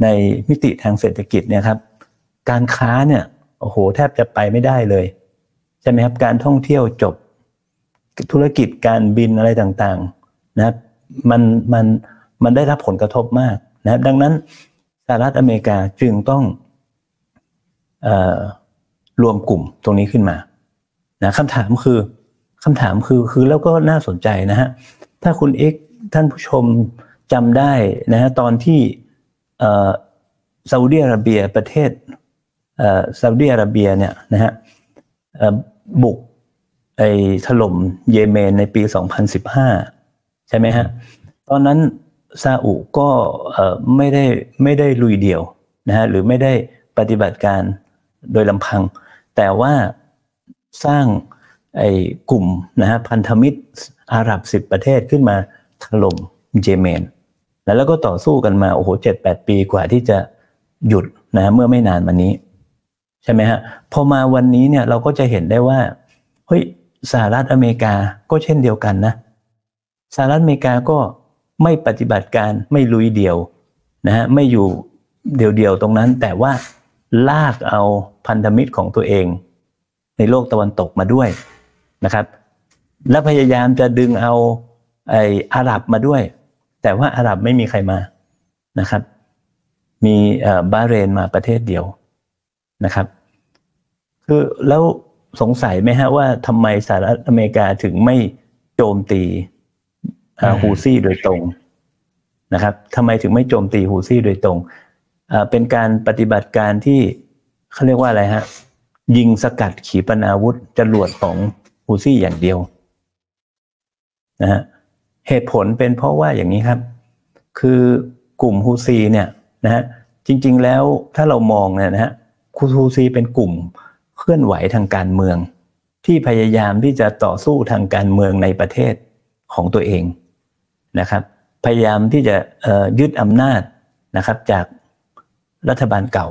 ในมิติทางเศรษฐกิจเนี่ยครับ การค้าเนี่ยโอ้โหแทบจะไปไม่ได้เลยใช่ไหมครับการท่องเที่ยวจบธุรกิจการบินอะไรต่างๆนะครับมันมันมันได้รับผลกระทบมากนะครับ ดังนั้นสหรัฐอเมริกาจึงต้องอรวมกลุ่มตรงนี้ขึ้นมา นะคำถามคือคำถามคือคือแล้วก็น่าสนใจนะฮะถ้าคุณเอ็กท่านผู้ชมจำได้นะฮะตอนที่ซาอุดิอาระเบียประเทศซาอุดิอาระเบียเนี่ยนะฮะบุกไอ้ถล่มเยเมนในปี 2015 ใช่ไหมฮะ ตอนนั้นซาอุก็ไม่ได้ไม่ได้ลุยเดี่ยวนะฮะหรือไม่ได้ปฏิบัติการโดยลำพัง แต่ว่า สร้างไอ้กลุ่มนะฮะพันธมิตรอาหรับสิบประเทศขึ้นมาถล่มเยเมน แล้วก็ต่อสู้กันมาโอ้โหเจ็ดแปดปีกว่าที่จะหยุดนะเมื่อไม่นานมานี้ ใช่ไหมฮะพอมาวันนี้เนี่ยเราก็จะเห็นได้ว่าเฮ้ยสหรัฐอเมริกาก็เช่นเดียวกันนะสหรัฐอเมริกาก็ไม่ปฏิบัติการไม่ลุยเดี่ยวนะฮะไม่อยู่เดี่ยวๆตรงนั้น แต่ว่าลากเอาพันธมิตรของตัวเอง ในโลกตะวันตกมาด้วยนะครับ และพยายามจะดึงเอาไอ้อาหรับมาด้วย แต่ว่าอาหรับไม่มีใครมานะครับ มีบาเรนมาประเทศเดียวนะครับ คือแล้วสงสัยไหมฮะว่าทำไมสหรัฐอเมริกาถึงไม่โจมตีฮูซี่โดยตรงนะครับทำไมถึงไม่โจมตีฮูซี่โดยตรง เป็นการปฏิบัติการที่เขาเรียกว่าอะไรฮะ ยิงสกัดขีปนาวุธจรวดของฮูซี่อย่างเดียวนะฮะเหตุผลเป็นเพราะว่าอย่างนี้ครับ คือกลุ่มฮูซีเนี่ยนะฮะจริง ๆ แล้วถ้าเรามองเนี่ยนะฮะฮูซีเป็นกลุ่มเคลื่อนไหวทางการเมือง ที่พยายามที่จะต่อสู้ทางการเมืองในประเทศของตัวเองนะครับ พยายามที่จะยึดอำนาจนะครับจากรัฐบาลเก่า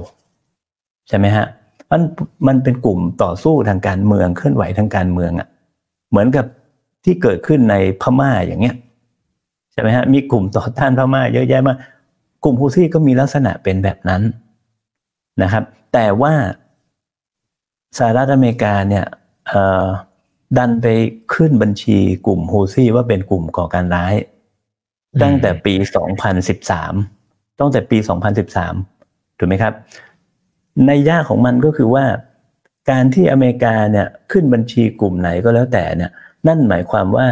ใช่ไหมฮะ มันมันเป็นกลุ่มต่อสู้ทางการเมืองเคลื่อนไหวทางการเมืองอะ่ะเหมือนกับที่เกิดขึ้นในพม่าอย่างเงี้ยใช่ไหมฮะมีกลุ่มต่อต้านพม่าเยอะแยะมากกลุ่มฮูซี่ก็มีลักษณะเป็นแบบนั้นนะครับ แต่ว่าสหรัฐอเมริกาเนี่ยดันไปขึ้นบัญชีกลุ่มฮูซี่ว่าเป็นกลุ่มก่อการร้าย ตั้งแต่ปี 2013 ตั้งแต่ปี 2013 ถูกไหมครับ ในย่าของมันก็คือว่า การที่อเมริกาเนี่ยขึ้นบัญชีกลุ่มไหนก็แล้วแต่เนี่ยนั่นหมายความว่า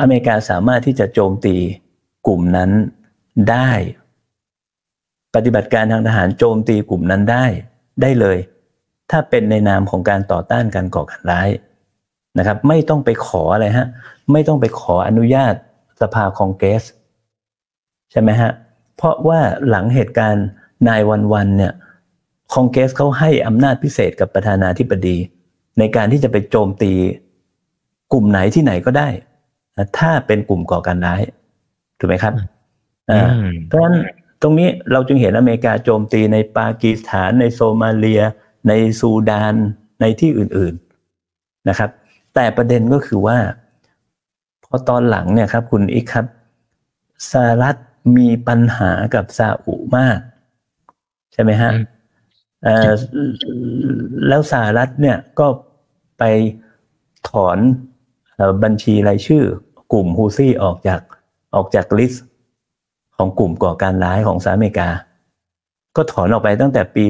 อเมริกาสามารถที่จะโจมตีกลุ่มนั้นได้ ปฏิบัติการทางทหารโจมตีกลุ่มนั้นได้ได้เลย ถ้าเป็นในนามของการต่อต้านการก่อการร้ายนะครับ ไม่ต้องไปขออะไรฮะไม่ต้องไปขออนุญาตสภาคองเกรสใช่ไหมฮะเพราะว่าหลังเหตุการณ์นายวันวันเนี่ย คองเกสเขาให้อำนาจพิเศษกับประธานาธิบดี ในการที่จะไปโจมตี กลุ่มไหนที่ไหนก็ได้ ถ้าเป็นกลุ่มก่อการร้ายถูกไหมครับอ่าเพราะฉะนั้นตรงนี้เราจึงเห็นอเมริกาโจมตีในปากีสถาน ในโซมาเลีย ในซูดานในที่อื่นๆนะครับ แต่ประเด็นก็คือว่า พอตอนหลังเนี่ยครับ คุณอีกครับสหรัฐมีปัญหากับซาอุมาก ใช่ไหมฮะ แล้วสหรัฐเนี่ยก็ไปถอนบัญชีรายชื่อกลุ่มฮูซี่ออกจากออกจาก list ของกลุ่มก่อการร้ายของสหรัฐอเมริกา ก็ถอนออกไปตั้งแต่ปี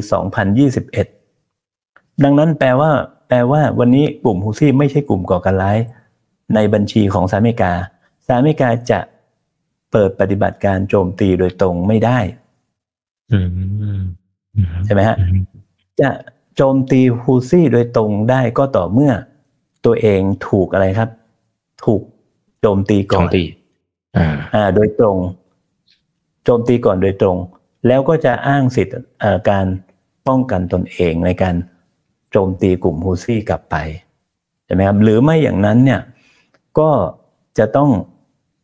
2021 ดังนั้นแปลว่า แปลว่าวันนี้กลุ่มฮูซี่ไม่ใช่กลุ่มก่อการร้ายในบัญชีของสหรัฐอเมริกาสหรัฐอเมริกาจะเปิดปฏิบัติการโจมตีโดยตรงไม่ได้ ใช่ไหมฮะจะโจมตีฮูซี่โดยตรงได้ก็ต่อเมื่อตัวเองถูกอะไรครับ ถูกโจมตีก่อนตีอ่า โดยตรง โจมตีก่อนโดยตรง แล้วก็จะอ้างสิทธิ์การป้องกันตนเองในการโจมตีกลุ่มฮูซี่กลับไปใช่ไหมครับหรือไม่อย่างนั้นเนี่ย ก็จะต้อง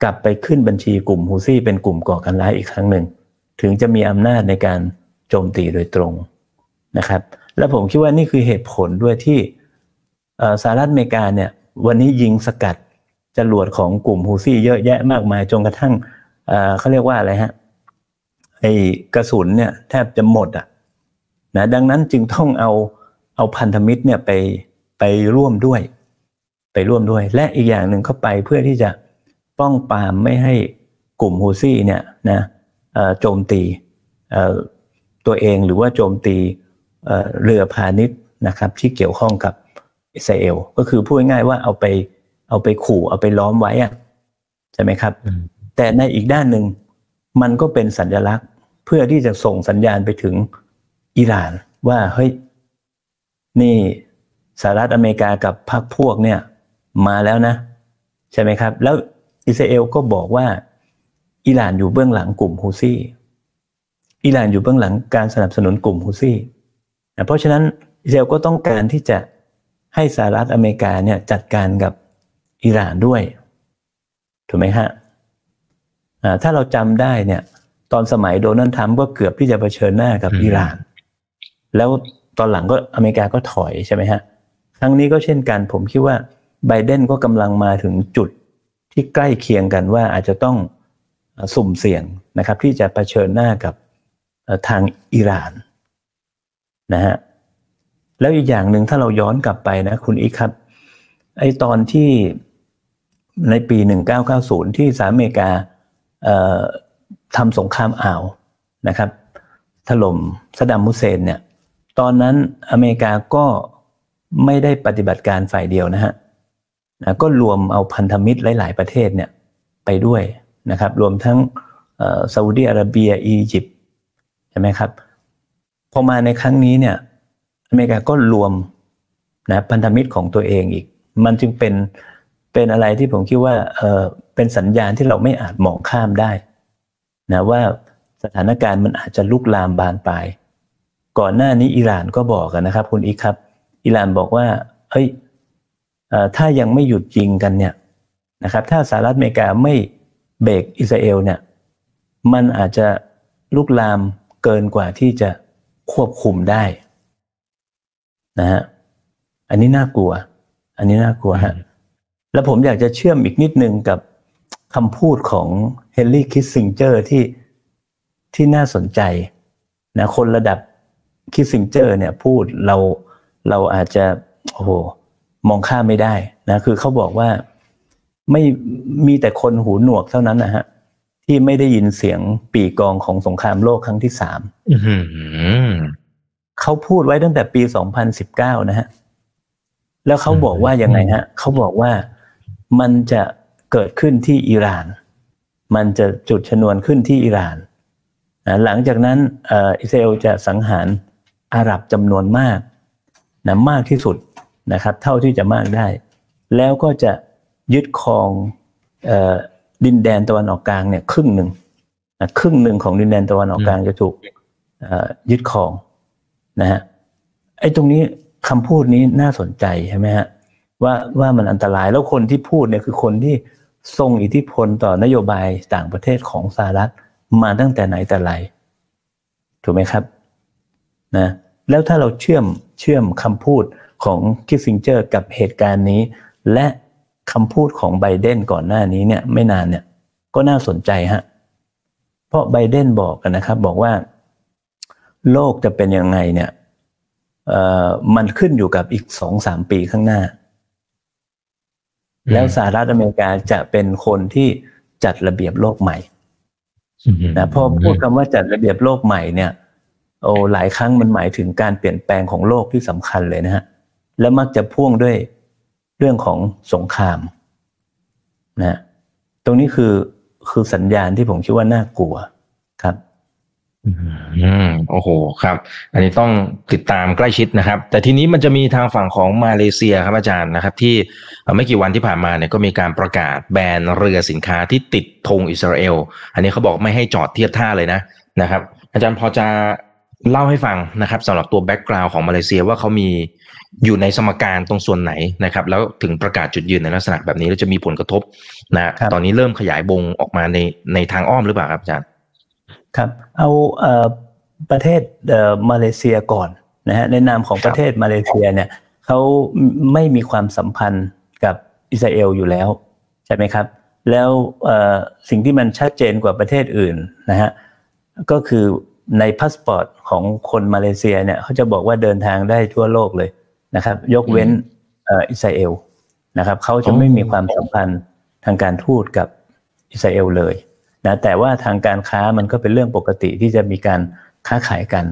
กลับไปขึ้นบัญชีกลุ่มฮูซี่เป็นกลุ่มก่อการร้ายอีกครั้งหนึ่ง ถึงจะมีอำนาจในการ โจมตีโดยตรงนะครับ และผมคิดว่านี่คือเหตุผลด้วยที่สหรัฐอเมริกาเนี่ยวันนี้ยิงสกัดจรวดของกลุ่มฮูซี่เยอะแยะมากมายจนกระทั่งเขาเรียกว่าอะไรฮะไอ้กระสุนเนี่ยแทบจะหมดอะนะดังนั้นจึงต้องเอาเอาพันธมิตรเนี่ยไปไปร่วมด้วย ไปร่วมด้วย และอีกอย่างหนึ่งเข้าไปเพื่อที่จะป้องปรามไม่ให้กลุ่มฮูซี่เนี่ยนะโจมตี ตัวเองหรือว่าโจมตีเรือพาณิชย์นะครับที่เกี่ยวข้องกับอิสราเอลก็คือพูดง่ายๆว่าเอาไปเอาไปขู่เอาไปล้อมไว้อะใช่ไหมครับ แต่ในอีกด้านหนึ่งมันก็เป็นสัญลักษณ์เพื่อที่จะส่งสัญญาณไปถึงอิหร่าน ว่าเฮ้ยนี่สหรัฐอเมริกากับพรรคพวกเนี่ยมาแล้วนะ ใช่ไหมครับ แล้วอิสราเอลก็บอกว่าอิหร่านอยู่เบื้องหลังกลุ่มฮูซี่ อิหร่านอยู่เบื้องหลังการสนับสนุนกลุ่มฮูซี่เพราะฉะนั้นอิสราเอลก็ต้องการที่จะให้สหรัฐอเมริกาเนี่ยจัดการกับอิหร่านด้วย ถูกไหมฮะถ้าเราจำได้เนี่ยตอนสมัยโดนัลด์ทรัมป์ก็เกือบที่จะเผชิญหน้ากับอิหร่าน แล้วตอนหลังก็อเมริกาก็ถอยใช่ไหมฮะครั้งนี้ก็เช่นกันผมคิดว่าไบเดนก็กำลังมาถึงจุดที่ใกล้เคียงกันว่าอาจจะต้องสุ่มเสี่ยงนะครับที่จะะเผชิญหน้ากับ ทางอิหร่านนะฮะแล้วอีกอย่างหนึ่งถ้าเราย้อนกลับไปนะคุณอีกครับ ไอตอนที่ในปี 1990 ที่สหรัฐอเมริกาทำสงครามอ่าวนะครับ ถล่มสดัมมุเซนเนี่ยตอนนั้นอเมริกาก็ไม่ได้ปฏิบัติการฝ่ายเดียวนะฮะนะก็รวมเอาพันธมิตรหลาย ๆ ประเทศเนี่ยไปด้วยนะครับ รวมทั้งซาอุดีอาระเบีย อียิปต์ ใช่ไหมครับพอมาในครั้งนี้เนี่ยอเมริกาก็รวมนะพันธมิตรของตัวเองอีก มันจึงเป็นเป็นอะไรที่ผมคิดว่าเออเป็นสัญญาณที่เราไม่อาจมองข้ามได้นะว่าสถานการณ์มันอาจจะลุกลามบานปลายก่อนหน้านี้อิหร่านก็บอกกันนะครับ คุณอีกครับ อิหร่านบอกว่าเฮ้ยถ้ายังไม่หยุดยิงกันเนี่ยนะครับถ้าสหรัฐอเมริกาไม่เบรกอิสราเอลเนี่ยมันอาจจะลุกลาม เกินกว่าที่จะควบคุมได้นะฮะอันนี้น่ากลัว อันนี้น่ากลัวฮะแล้วผมอยากจะเชื่อมอีกนิดนึงกับคำพูดของเฮนรี่คิสซิงเจอร์ที่ที่น่าสนใจนะคนระดับคิสซิงเจอร์เนี่ยพูดเราเราอาจจะโอ้โหมองข้ามไม่ได้นะคือเขาบอกว่าไม่มีแต่คนหูหนวกเท่านั้นนะฮะ ที่ไม่ได้ยินเสียงปีกองของสงครามโลกครั้งที่สามเขาพูดไว้ตั้งแต่ปี2019นะฮะ แล้วเขาบอกว่ายังไงฮะ เขาบอกว่ามันจะเกิดขึ้นที่อิหร่าน มันจะจุดชนวนขึ้นที่อิหร่านนะหลังจากนั้นอิสราเอลจะสังหารอาหรับจำนวนมากนะมากที่สุดนะครับ เท่าที่จะมากได้ แล้วก็จะยึดครอง ดินแดนตะวันออกกลางเนี่ยครึ่งหนึ่งนะครึ่งหนึ่งของดินแดนตะวันออกกลางจะถูกยึดครองนะฮะไอ้ตรงนี้คำพูดนี้น่าสนใจใช่ไหมฮะว่าว่ามันอันตรายแล้วคนที่พูดเนี่ยคือคนที่ทรงอิทธิพลต่อนโยบายต่างประเทศของสหรัฐมาตั้งแต่ไหนแต่ไรถูกไหมครับนะแล้วถ้าเราเชื่อมเชื่อมคำพูดของคิสซิงเจอร์กับเหตุการณ์นี้ และ คำพูดของไบเดนก่อนหน้านี้เนี่ยไม่นานเนี่ยก็น่าสนใจฮะเพราะไบเดนบอกกันนะครับ บอกว่า โลกจะเป็นยังไงเนี่ยมันขึ้นอยู่กับอีกสองสามปีข้างหน้า แล้วสหรัฐอเมริกาจะเป็นคนที่จัดระเบียบโลกใหม่นะพอพูดคำว่าจัดระเบียบโลกใหม่เนี่ย โอ้หลายครั้งมันหมายถึงการเปลี่ยนแปลงของโลกที่สำคัญเลยนะฮะแล้วมักจะพ่วงด้วย เรื่องของสงครามนะตรงนี้คือคือสัญญาณที่ผมคิดว่าน่ากลัวครับอืมโอ้โหครับ อันนี้ต้องติดตามใกล้ชิดนะครับ แต่ทีนี้มันจะมีทางฝั่งของมาเลเซียครับอาจารย์นะครับ ที่ไม่กี่วันที่ผ่านมาเนี่ยก็มีการประกาศแบนเรือสินค้าที่ติดธงอิสราเอล อันนี้เขาบอกไม่ให้จอดเทียบท่าเลยนะนะครับ อาจารย์พอจะเล่าให้ฟังนะครับสำหรับตัว background ของมาเลเซียว่าเขามี อยู่ในสมการตรงส่วนไหนนะครับ แล้วถึงประกาศจุดยืนในลักษณะแบบนี้แล้วจะมีผลกระทบนะตอนนี้เริ่มขยายวงออกมาในในทางอ้อมหรือเปล่าครับอาจารย์ครับ เอาเอ่อประเทศเอ่อมาเลเซียก่อนนะฮะในนามของประเทศมาเลเซียเนี่ยเขาไม่มีความสัมพันธ์กับอิสราเอลอยู่แล้วใช่ไหมครับ แล้วสิ่งที่มันชัดเจนกว่าประเทศอื่นนะฮะก็คือในพาสปอร์ตของคนมาเลเซียเนี่ยเขาจะบอกว่าเดินทางได้ทั่วโลกเลย นะครับ ยกเว้นอิสราเอลนะครับเขาจะไม่มีความสัมพันธ์ทางการทูตกับอิสราเอลเลยนะแต่ว่าทางการค้ามันก็เป็นเรื่องปกติที่จะมีการค้าขายกัน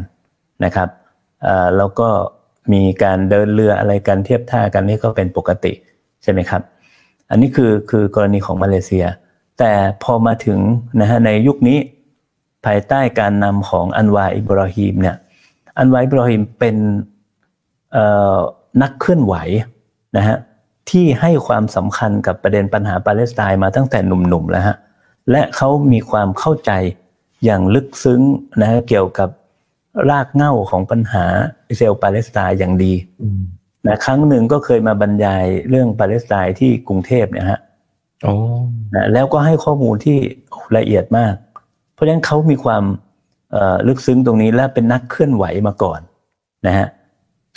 นะครับแล้วก็มีการเดินเรืออะไรกันเทียบท่ากันนี่ก็เป็นปกติใช่ไหมครับ อันนี้คือคือกรณีของมาเลเซีย แต่พอมาถึงนะฮะในยุคนี้ภายใต้การนำของอันวาอิบราฮิมเนี่ยอันวาอิบราฮิมเป็น นักเคลื่อนไหวนะฮะที่ให้ความสำคัญกับประเด็นปัญหาปาเลสไตน์มาตั้งแต่หนุ่มๆแล้วฮะและเขามีความเข้าใจอย่างลึกซึ้งนะเกี่ยวกับรากเหง้าของปัญหาอิสราเอลปาเลสไตน์อย่างดีนะครั้งหนึ่งก็เคยมาบรรยายเรื่องปาเลสไตน์ที่กรุงเทพเนี่ยฮะนะแล้วก็ให้ข้อมูลที่ละเอียดมาก เพราะฉะนั้นเขามีความลึกซึ้งตรงนี้และเป็นนักเคลื่อนไหวมาก่อนนะฮะ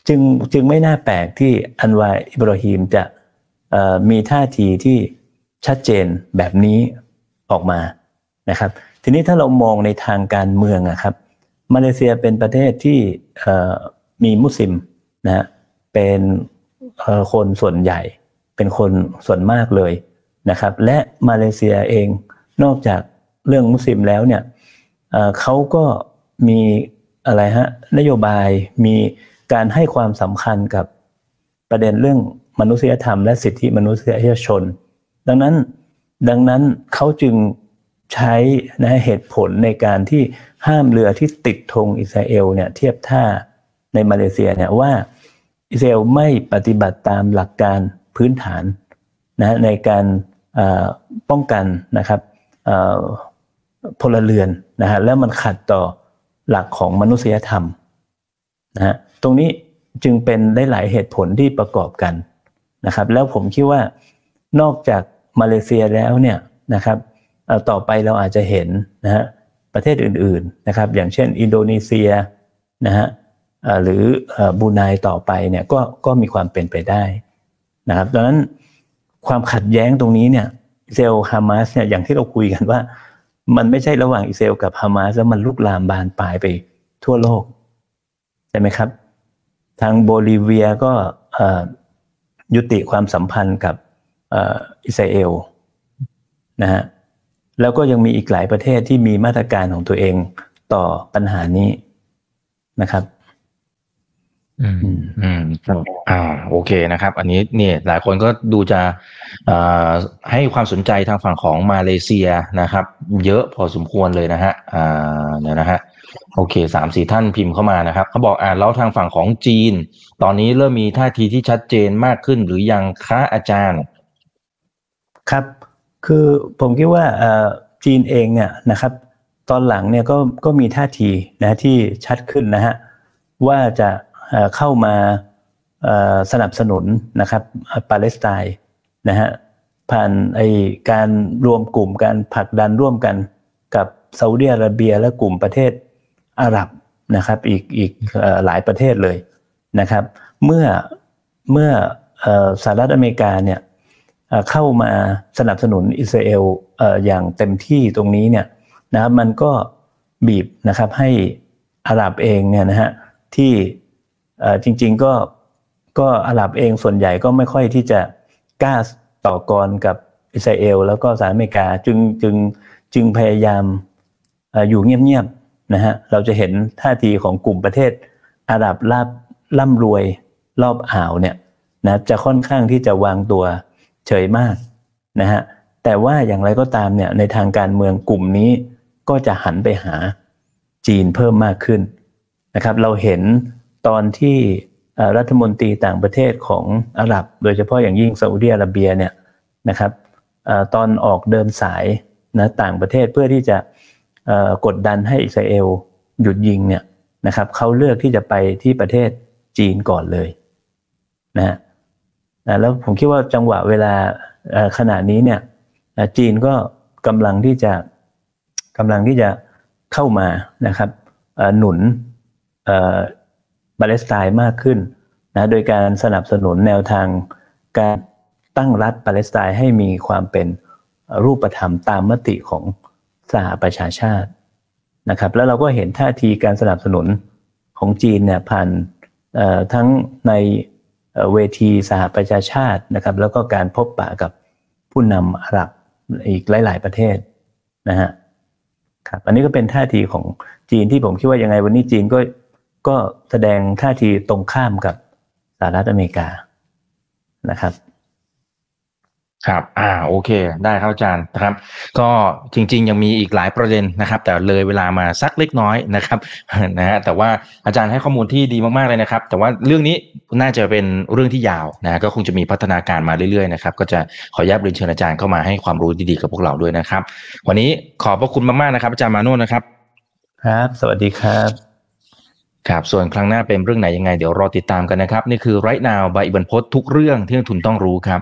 จึงจึงไม่น่าแปลกที่อันวาอิบราฮิมจะมีท่าทีที่ชัดเจนแบบนี้ออกมานะครับ ทีนี้ถ้าเรามองในทางการเมืองอะครับมาเลเซียเป็นประเทศที่มีมุสลิมนะเป็นคนส่วนใหญ่ เป็นคนส่วนมากเลยนะครับ และมาเลเซียเองนอกจากเรื่องมุสลิมแล้วเนี่ยเขาก็มีอะไรฮะนโยบายมี การให้ความสำคัญกับประเด็นเรื่องมนุษยธรรมและสิทธิมนุษยชน ดังนั้นดังนั้นเขาจึงใช้นะเหตุผลในการที่ห้ามเรือที่ติดธงอิสราเอลเนี่ยเทียบท่าในมาเลเซียเนี่ยว่าอิสราเอลไม่ปฏิบัติตามหลักการพื้นฐานนะในการป้องกันนะครับพลเรือนนะฮะแล้วมันขัดต่อหลักของมนุษยธรรมนะฮะ ตรงนี้จึงเป็นได้หลายเหตุผลที่ประกอบกันนะครับ แล้วผมคิดว่านอกจากมาเลเซียแล้วเนี่ยนะครับต่อไปเราอาจจะเห็นนะฮะประเทศอื่นๆนะครับ อย่างเช่น อินโดนีเซียนะฮะหรือบูไนต่อไปเนี่ยก็ก็มีความเป็นไปได้นะครับดังนั้นความขัดแย้งตรงนี้เนี่ยอิสราเอลฮามาสเนี่ยอย่างที่เราคุยกันว่า มันไม่ใช่ระหว่างอิสราเอลกับฮามาสแล้วมันลุกลามบานปลายไปทั่วโลกใช่ไหมครับ ทางโบลิเวียก็ยุติความสัมพันธ์กับอิสราเอลนะฮะแล้วก็ยังมีอีกหลายประเทศที่มีมาตรการของตัวเองต่อปัญหานี้นะครับ อืมอืมอ่า โอเคนะครับ อันนี้เนี่ยหลายคนก็ดูจะให้ความสนใจทางฝั่งของมาเลเซียนะครับ เยอะพอสมควรเลยนะฮะอ่าเนี่ยนะฮะ โอเคสามสี่ท่านพิมพ์เข้ามานะครับเขาบอกอ่าแล้วทางฝั่งของจีน ตอนนี้เริ่มมีท่าทีที่ชัดเจนมากขึ้นหรือยังคะอาจารย์ ครับ คือผมคิดว่าจีนเองเนี่ยนะครับ ตอนหลังเนี่ยก็ก็มีท่าทีนะที่ชัดขึ้นนะฮะว่าจะเข้ามาสนับสนุนนะครับปาเลสไตน์นะฮะผ่านไอการรวมกลุ่มการผลักดันร่วมกันกับซาอุดิอาระเบียและกลุ่มประเทศ อาหรับนะครับอีกอีกหลายประเทศเลยนะครับ เมื่อเมื่อสหรัฐอเมริกาเนี่ยเข้ามาสนับสนุนอิสราเอลอย่างเต็มที่ตรงนี้เนี่ยนะครับมันก็บีบนะครับให้อาหรับเองเนี่ยนะฮะที่จริงๆก็ก็อาหรับเองส่วนใหญ่ก็ไม่ค่อยที่จะกล้าต่อกรกับอิสราเอล แล้วก็สหรัฐอเมริกาจึงจึงจึงพยายามอยู่เงียบๆ นะฮะเราจะเห็นท่าทีของกลุ่มประเทศอาหรับลาบร่ำรวยรอบอ่าวเนี่ยนะจะค่อนข้างที่จะวางตัวเฉยมากนะฮะแต่ว่าอย่างไรก็ตามเนี่ยในทางการเมืองกลุ่มนี้ก็จะหันไปหาจีนเพิ่มมากขึ้นนะครับเราเห็นตอนที่รัฐมนตรีต่างประเทศของอาหรับ โดยเฉพาะอย่างยิ่งซาอุดีอาระเบียเนี่ยนะครับตอนออกเดินสายนะต่างประเทศเพื่อที่จะ กดดันให้อิสราเอลหยุดยิงเนี่ยนะครับเขาเลือกที่จะไปที่ประเทศจีนก่อนเลยนะนะแล้วผมคิดว่าจังหวะเวลาขณะนี้เนี่ยจีนก็กำลังที่จะกำลังที่จะเข้ามานะครับหนุนปาเลสไตน์มากขึ้นนะโดยการสนับสนุนแนวทางการตั้งรัฐปาเลสไตน์ให้มีความเป็นรูปธรรมตามมติของ สหประชาชาตินะครับ แล้วเราก็เห็นท่าทีการสนับสนุนของจีนเนี่ยผ่านทั้งในเวทีสหประชาชาตินะครับ แล้วก็การพบปะกับผู้นำอาหรับอีกหลาย ๆ ประเทศนะฮะครับอันนี้ก็เป็นท่าทีของจีนที่ผมคิดว่ายังไงวันนี้จีนก็ก็แสดงท่าทีตรงข้ามกับสหรัฐอเมริกานะครับ ครับ อ่า โอเค ได้ครับอาจารย์นะครับ ก็จริง ๆ ยังมีอีกหลายประเด็นนะครับ แต่เลยเวลามาสักเล็กน้อยนะครับ นะฮะ แต่ว่าอาจารย์ให้ข้อมูลที่ดีมากๆเลยนะครับ แต่ว่าเรื่องนี้น่าจะเป็นเรื่องที่ยาวนะ ก็คงจะมีพัฒนาการมาเรื่อยๆนะครับ ก็จะขออนุญาตเรียนเชิญอาจารย์เข้ามาให้ความรู้ดีๆกับพวกเราด้วยนะครับ วันนี้ขอบพระคุณมากๆนะครับ อาจารย์มาโน่นะครับ ครับ สวัสดีครับครับส่วนครั้งหน้าเป็นเรื่องไหนยังไงเดี๋ยวรอติดตามกันนะครับ นี่คือไรนาวใบอิบันพศทุกเรื่องที่นักทุนต้องรู้ครับ